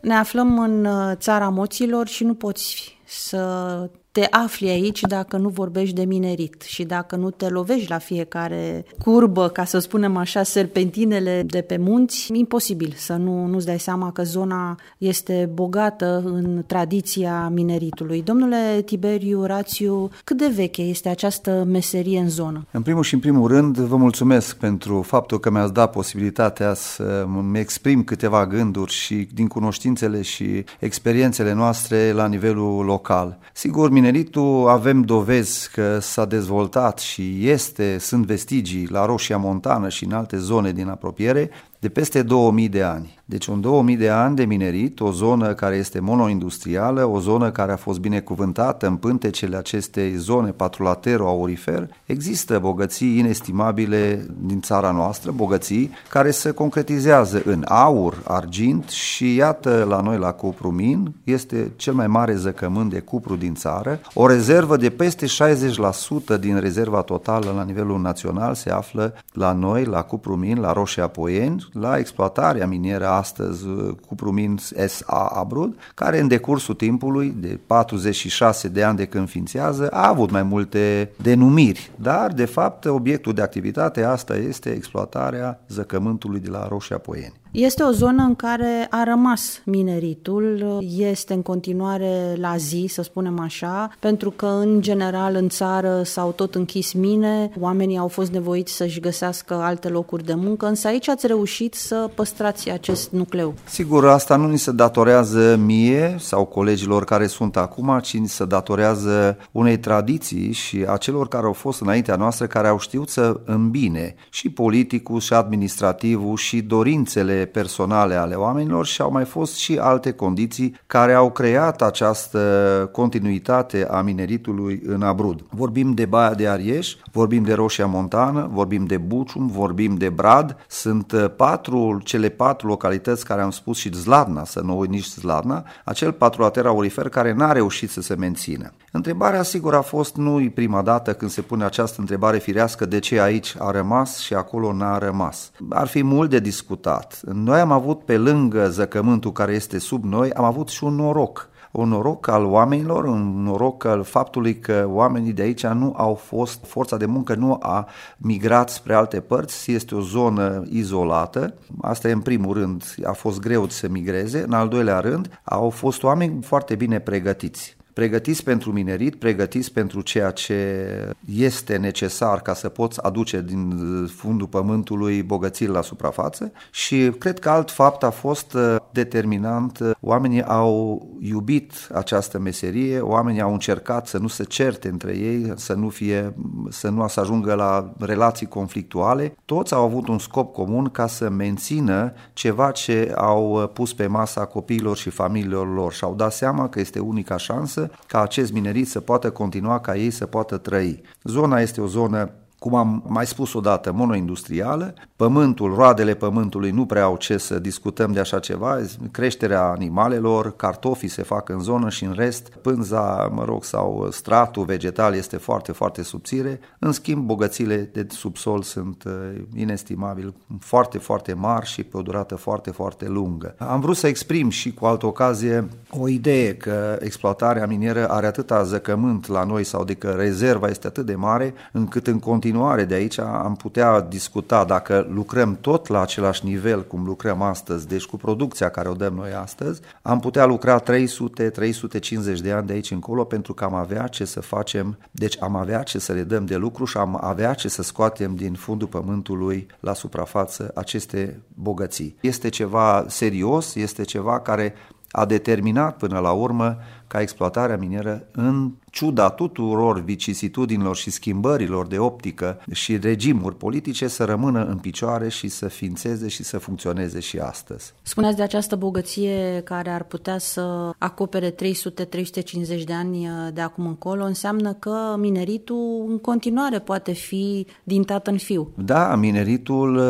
Ne aflăm în uh, țara moților și nu poți să te afli aici dacă nu vorbești de minerit și dacă nu te lovești la fiecare curbă, ca să spunem așa, serpentinele de pe munți, imposibil să nu, nu-ți dai seama că zona este bogată în tradiția mineritului. Domnule Tiberiu Rațiu, cât de veche este această meserie în zonă? În primul și în primul rând, vă mulțumesc pentru faptul că mi-ați dat posibilitatea să mi exprim câteva gânduri și din cunoștințele și experiențele noastre la nivelul local. Sigur, mineritul avem dovezi că s-a dezvoltat și este, sunt vestigii la Roșia Montană și în alte zone din apropiere, de peste 2000 de ani. Deci un 2000 de ani de minerit, o zonă care este monoindustrială, o zonă care a fost binecuvântată în pântecele acestei zone patrulateru-aurifer, există bogății inestimabile din țara noastră, bogății care se concretizează în aur, argint și iată la noi la Cupru Min, este cel mai mare zăcământ de cupru din țară, o rezervă de peste 60% din rezerva totală la nivelul național se află la noi, la Cupru Min, la Roșia Poieni, la exploatarea minieră astăzi uh, cu Prumin S.A. Abrud, care în decursul timpului, de 46 de ani de când ființează, a avut mai multe denumiri, dar de fapt obiectul de activitate asta este exploatarea zăcământului de la Roșia Poieni. Este o zonă în care a rămas mineritul, este în continuare la zi, să spunem așa, pentru că în general în țară s-au tot închis mine, oamenii au fost nevoiți să-și găsească alte locuri de muncă, însă aici ați reușit să păstrați acest nucleu. Sigur, asta nu ni se datorează mie sau colegilor care sunt acum, ci ni se datorează unei tradiții și a celor care au fost înaintea noastră, care au știut să îmbine și politicul și administrativul și dorințele personale ale oamenilor și au mai fost și alte condiții care au creat această continuitate a mineritului în Abrud. Vorbim de Baia de Arieș, vorbim de Roșia Montană, vorbim de Bucium, vorbim de Brad. Sunt uh, patru, cele patru localități care am spus și Zladna, să nu uit nici Zladna, acel patrulater aurifer care n-a reușit să se mențină. Întrebarea sigur a fost nu prima dată când se pune această întrebare firească de ce aici a rămas și acolo n-a rămas. Ar fi mult de discutat. Noi am avut pe lângă zăcământul care este sub noi, am avut și un noroc. Un noroc al oamenilor, un noroc al faptului că oamenii de aici nu au fost, forța de muncă nu a migrat spre alte părți, este o zonă izolată, asta e în primul rând, a fost greu să migreze, în al doilea rând, au fost oameni foarte bine pregătiți pregătiți pentru minerit, pregătiți pentru ceea ce este necesar ca să poți aduce din fundul pământului bogățiri la suprafață și cred că alt fapt a fost uh, determinant. Oamenii au iubit această meserie, oamenii au încercat să nu se certe între ei, să nu fie, să nu să ajungă la relații conflictuale. Toți au avut un scop comun ca să mențină ceva ce au pus pe masa copiilor și familiilor lor și au dat seama că este unica șansă ca acest minerit să poată continua, ca ei să poată trăi. Zona este o zonă cum am mai spus odată, monoindustrială, pământul, roadele pământului nu prea au ce să discutăm de așa ceva, creșterea animalelor, cartofii se fac în zonă și în rest, pânza, mă rog, sau stratul vegetal este foarte, foarte subțire, în schimb bogățile de subsol sunt uh, inestimabil, foarte, foarte mari și pe o durată foarte, foarte lungă. Am vrut să exprim și cu altă ocazie o idee că exploatarea minieră are atâta zăcământ la noi sau de că rezerva este atât de mare încât în continuare continuare de aici am putea discuta dacă lucrăm tot la același nivel cum lucrăm astăzi, deci cu producția care o dăm noi astăzi, am putea lucra 300-350 de ani de aici încolo pentru că am avea ce să facem, deci am avea ce să le dăm de lucru și am avea ce să scoatem din fundul pământului la suprafață aceste bogății. Este ceva serios, este ceva care a determinat până la urmă ca exploatarea minieră în ciuda tuturor vicisitudinilor și schimbărilor de optică și regimuri politice să rămână în picioare și să ființeze și să funcționeze și astăzi. Spuneați de această bogăție care ar putea să acopere 300-350 de ani de acum încolo, înseamnă că mineritul în continuare poate fi din tată în fiu. Da, mineritul,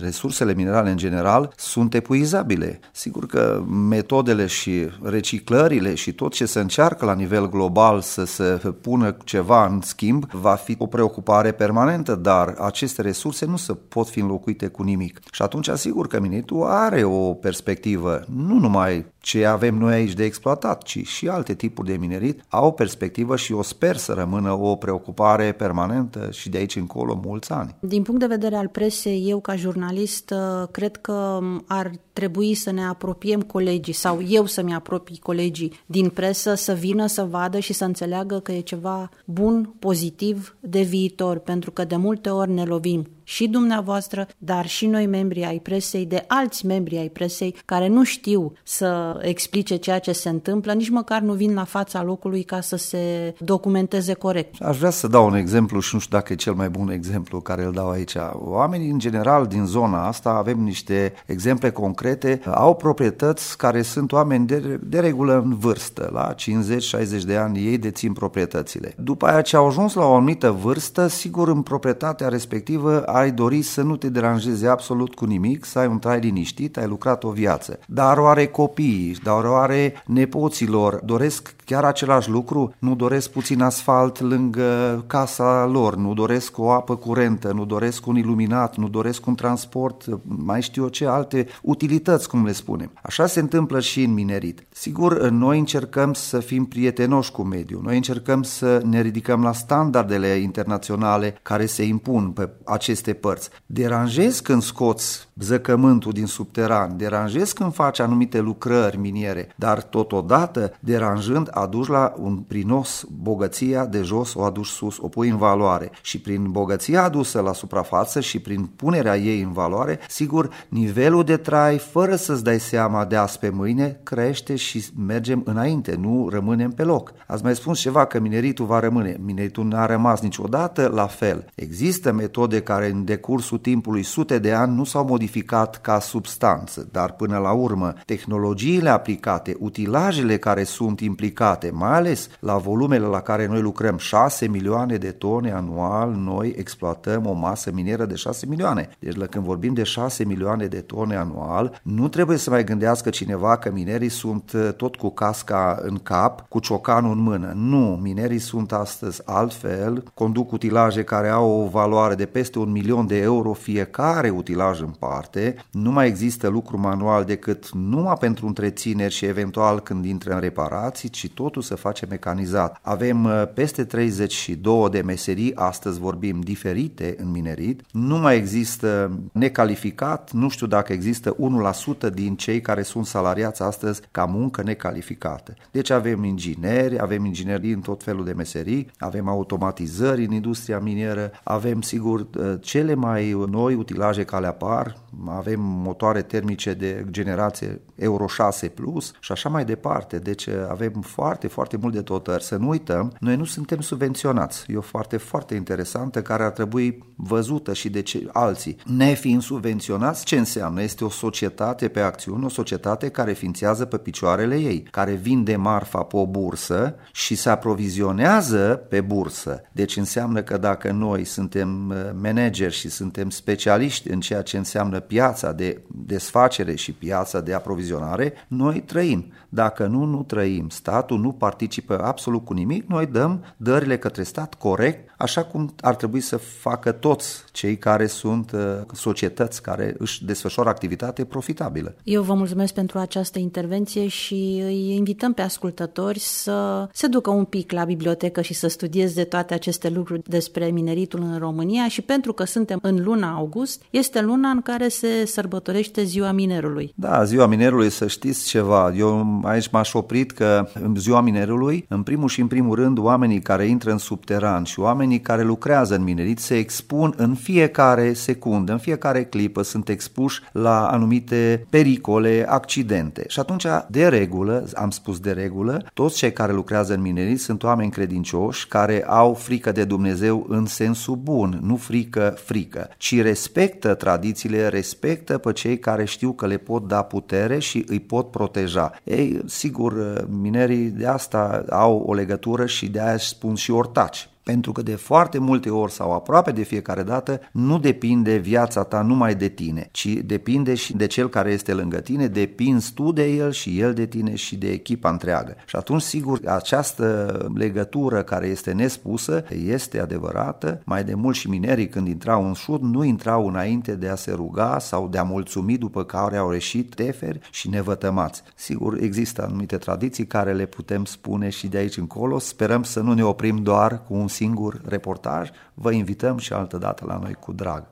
resursele minerale în general sunt epuizabile. Sigur că metodele și reciclările și tot ce se încearcă la nivel global să să se pună ceva în schimb, va fi o preocupare permanentă, dar aceste resurse nu se pot fi înlocuite cu nimic. Și atunci asigur că mineritul are o perspectivă, nu numai ce avem noi aici de exploatat, ci și alte tipuri de minerit, au o perspectivă și o sper să rămână o preocupare permanentă și de aici încolo mulți ani. Din punct de vedere al presei, eu ca jurnalist uh, cred că ar trebui să ne apropiem colegii sau eu să-mi apropii colegii din presă să vină să vadă și să înțeleagă că e ceva bun, pozitiv de viitor, pentru că de multe ori ne lovim și dumneavoastră, dar și noi membrii ai presei, de alți membri ai presei care nu știu să explice ceea ce se întâmplă, nici măcar nu vin la fața locului ca să se documenteze corect. Aș vrea să dau un exemplu și nu știu dacă e cel mai bun exemplu care îl dau aici. Oamenii în general din zona asta, avem niște exemple concrete, au proprietăți care sunt oameni de, de regulă în vârstă, la 50-60 de ani ei dețin proprietățile. După aia ce au ajuns la o anumită vârstă, sigur în proprietatea respectivă ai dori să nu te deranjeze absolut cu nimic, să ai un trai liniștit, ai lucrat o viață. Dar o are copiii, dar o are nepoților, doresc chiar același lucru, nu doresc puțin asfalt lângă casa lor, nu doresc o apă curentă, nu doresc un iluminat, nu doresc un transport, mai știu eu ce alte utilități, cum le spunem. Așa se întâmplă și în minerit. Sigur, noi încercăm să fim prietenoși cu mediul, noi încercăm să ne ridicăm la standardele internaționale care se impun pe aceste părți. Deranjezi când scoți zăcământul din subteran, deranjezi când faci anumite lucrări miniere, dar totodată, deranjând, aduci la un prinos bogăția de jos, o aduci sus, o pui în valoare și prin bogăția adusă la suprafață și prin punerea ei în valoare, sigur, nivelul de trai, fără să-ți dai seama de azi pe mâine, crește și mergem înainte, nu rămânem pe loc. Ați mai spus ceva că mineritul va rămâne. Mineritul n-a rămas niciodată la fel. Există metode care în decursul timpului sute de ani nu s-au modificat ca substanță, dar până la urmă tehnologiile aplicate, utilajele care sunt implicate, mai ales la volumele la care noi lucrăm, 6 milioane de tone anual, noi exploatăm o masă minieră de 6 milioane. Deci la când vorbim de 6 milioane de tone anual, nu trebuie să mai gândească cineva că minerii sunt uh, tot cu casca în cap, cu ciocanul în mână. Nu, minerii sunt astăzi altfel, conduc utilaje care au o valoare de peste un milion de euro fiecare utilaj în parte, nu mai există lucru manual decât numai pentru întrețineri și eventual când intră în reparații, ci totul se face mecanizat. Avem uh, peste 32 de meserii, astăzi vorbim diferite în minerit, nu mai există necalificat, nu știu dacă există 1% din cei care sunt salariați astăzi ca muncă necalificată. Deci avem ingineri, avem inginerii în tot felul de meserii, avem automatizări în industria minieră, avem sigur uh, cele mai noi utilaje care apar, avem motoare termice de generație Euro 6 Plus și așa mai departe. Deci uh, avem foarte, foarte mult de dotări. Să nu uităm, noi nu suntem subvenționați. E o foarte, foarte interesantă care ar trebui văzută și de ce, alții. Nefiind subvenționați, ce înseamnă? Este o societate pe acțiune, o societate care ființează pe picioarele ei, care vinde marfa pe o bursă și se aprovizionează pe bursă. Deci înseamnă că dacă noi suntem uh, manageri și suntem specialiști în ceea ce înseamnă piața de desfacere și piața de aprovizionare, noi trăim. Dacă nu, nu trăim. Statul nu participă absolut cu nimic, noi dăm dările către stat corect, așa cum ar trebui să facă toți cei care sunt uh, societăți care își desfășoară activitate profitabilă. Eu vă mulțumesc pentru această intervenție și îi invităm pe ascultători să se ducă un pic la bibliotecă și să studieze toate aceste lucruri despre mineritul în România și pentru că suntem în luna august, este luna în care se sărbătorește ziua minerului. Da, ziua minerului, să știți ceva, eu aici m-aș oprit că în ziua minerului, în primul și în primul rând, oamenii care intră în subteran și oamenii care lucrează în minerit se expun în fiecare secundă, în fiecare clipă sunt expuși la anumite pericole, accidente. Și atunci, de regulă, am spus de regulă, toți cei care lucrează în minerit sunt oameni credincioși care au frică de Dumnezeu în sensul bun, nu frică, frică, ci respectă tradițiile, respectă pe cei care știu că le pot da putere și îi pot proteja. Ei, sigur, minerii de asta au o legătură și de aia spun și ortaci pentru că de foarte multe ori sau aproape de fiecare dată nu depinde viața ta numai de tine, ci depinde și de cel care este lângă tine, depinzi tu de el și el de tine și de echipa întreagă. Și atunci, sigur, această legătură care este nespusă este adevărată. Mai de mult și minerii când intrau în șut nu intrau înainte de a se ruga sau de a mulțumi după care au reșit teferi și nevătămați. Sigur, există anumite tradiții care le putem spune și de aici încolo. Sperăm să nu ne oprim doar cu un singur reportaj. Vă invităm și altă dată la noi cu drag.